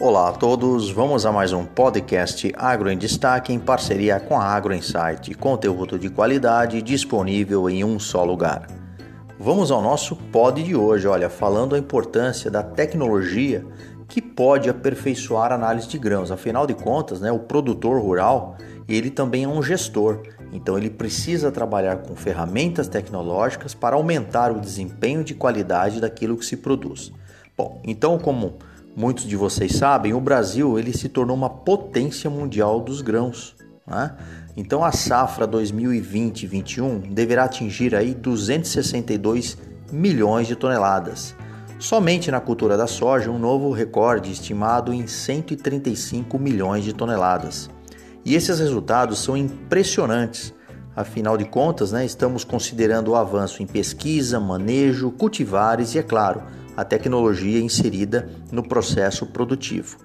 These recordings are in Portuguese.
Olá a todos, vamos a mais um podcast Agro em Destaque em parceria com a Agro Insight, conteúdo de qualidade disponível em um só lugar. Vamos ao nosso pod de hoje, olha, falando a importância da tecnologia que pode aperfeiçoar a análise de grãos. Afinal de contas, né, o produtor rural, ele também é um gestor, então ele precisa trabalhar com ferramentas tecnológicas para aumentar o desempenho de qualidade daquilo que se produz. Bom, então como muitos de vocês sabem, o Brasil ele se tornou uma potência mundial dos grãos. Né? Então a safra 2020-21 deverá atingir aí 262 milhões de toneladas. Somente na cultura da soja, um novo recorde estimado em 135 milhões de toneladas. E esses resultados são impressionantes. Afinal de contas, né, estamos considerando o avanço em pesquisa, manejo, cultivares e, é claro, a tecnologia inserida no processo produtivo.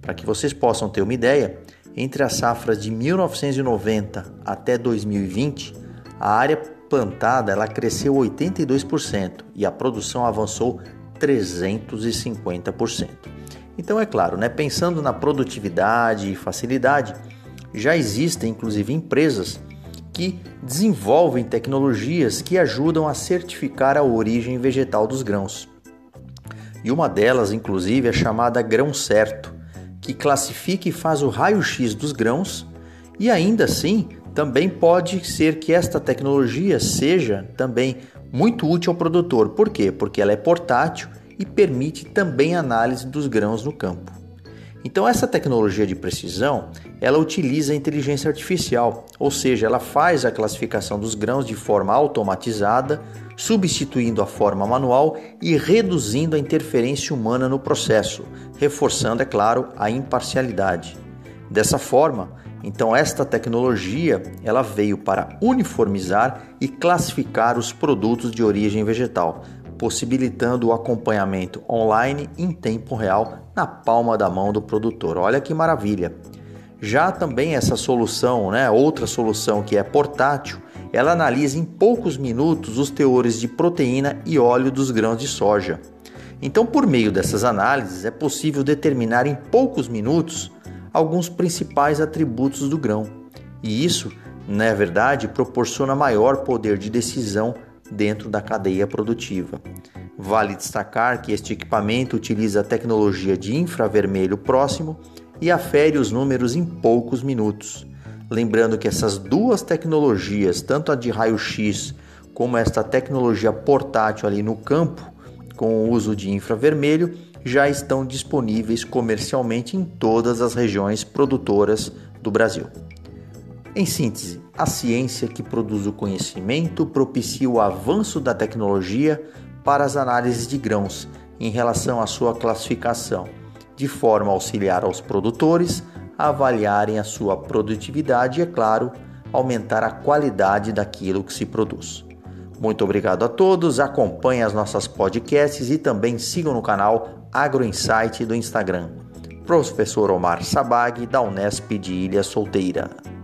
Para que vocês possam ter uma ideia, entre as safras de 1990 até 2020, a área plantada ela cresceu 82% e a produção avançou 350%. Então é claro, né, pensando na produtividade e facilidade, já existem inclusive empresas que desenvolvem tecnologias que ajudam a certificar a origem vegetal dos grãos e uma delas, inclusive, é chamada grão certo, que classifica e faz o raio-x dos grãos, e ainda assim também pode ser que esta tecnologia seja também muito útil ao produtor. Por quê? Porque ela é portátil e permite também análise dos grãos no campo. Então essa tecnologia de precisão, ela utiliza a inteligência artificial, ou seja, ela faz a classificação dos grãos de forma automatizada, substituindo a forma manual e reduzindo a interferência humana no processo, reforçando, é claro, a imparcialidade. Dessa forma, então esta tecnologia, ela veio para uniformizar e classificar os produtos de origem vegetal, possibilitando o acompanhamento online em tempo real na palma da mão do produtor. Olha que maravilha! Já também essa solução, né, outra solução que é portátil, ela analisa em poucos minutos os teores de proteína e óleo dos grãos de soja. Então, por meio dessas análises, é possível determinar em poucos minutos alguns principais atributos do grão. E isso, na verdade, proporciona maior poder de decisão dentro da cadeia produtiva. Vale destacar que este equipamento utiliza tecnologia de infravermelho próximo e afere os números em poucos minutos. Lembrando que essas duas tecnologias, tanto a de raio-x como esta tecnologia portátil ali no campo, com o uso de infravermelho, já estão disponíveis comercialmente em todas as regiões produtoras do Brasil. Em síntese, a ciência que produz o conhecimento propicia o avanço da tecnologia para as análises de grãos em relação à sua classificação, de forma a auxiliar aos produtores a avaliarem a sua produtividade e, é claro, aumentar a qualidade daquilo que se produz. Muito obrigado a todos, acompanhem as nossas podcasts e também sigam no canal Agro Insight do Instagram. Professor Omar Sabag, da Unesp de Ilha Solteira.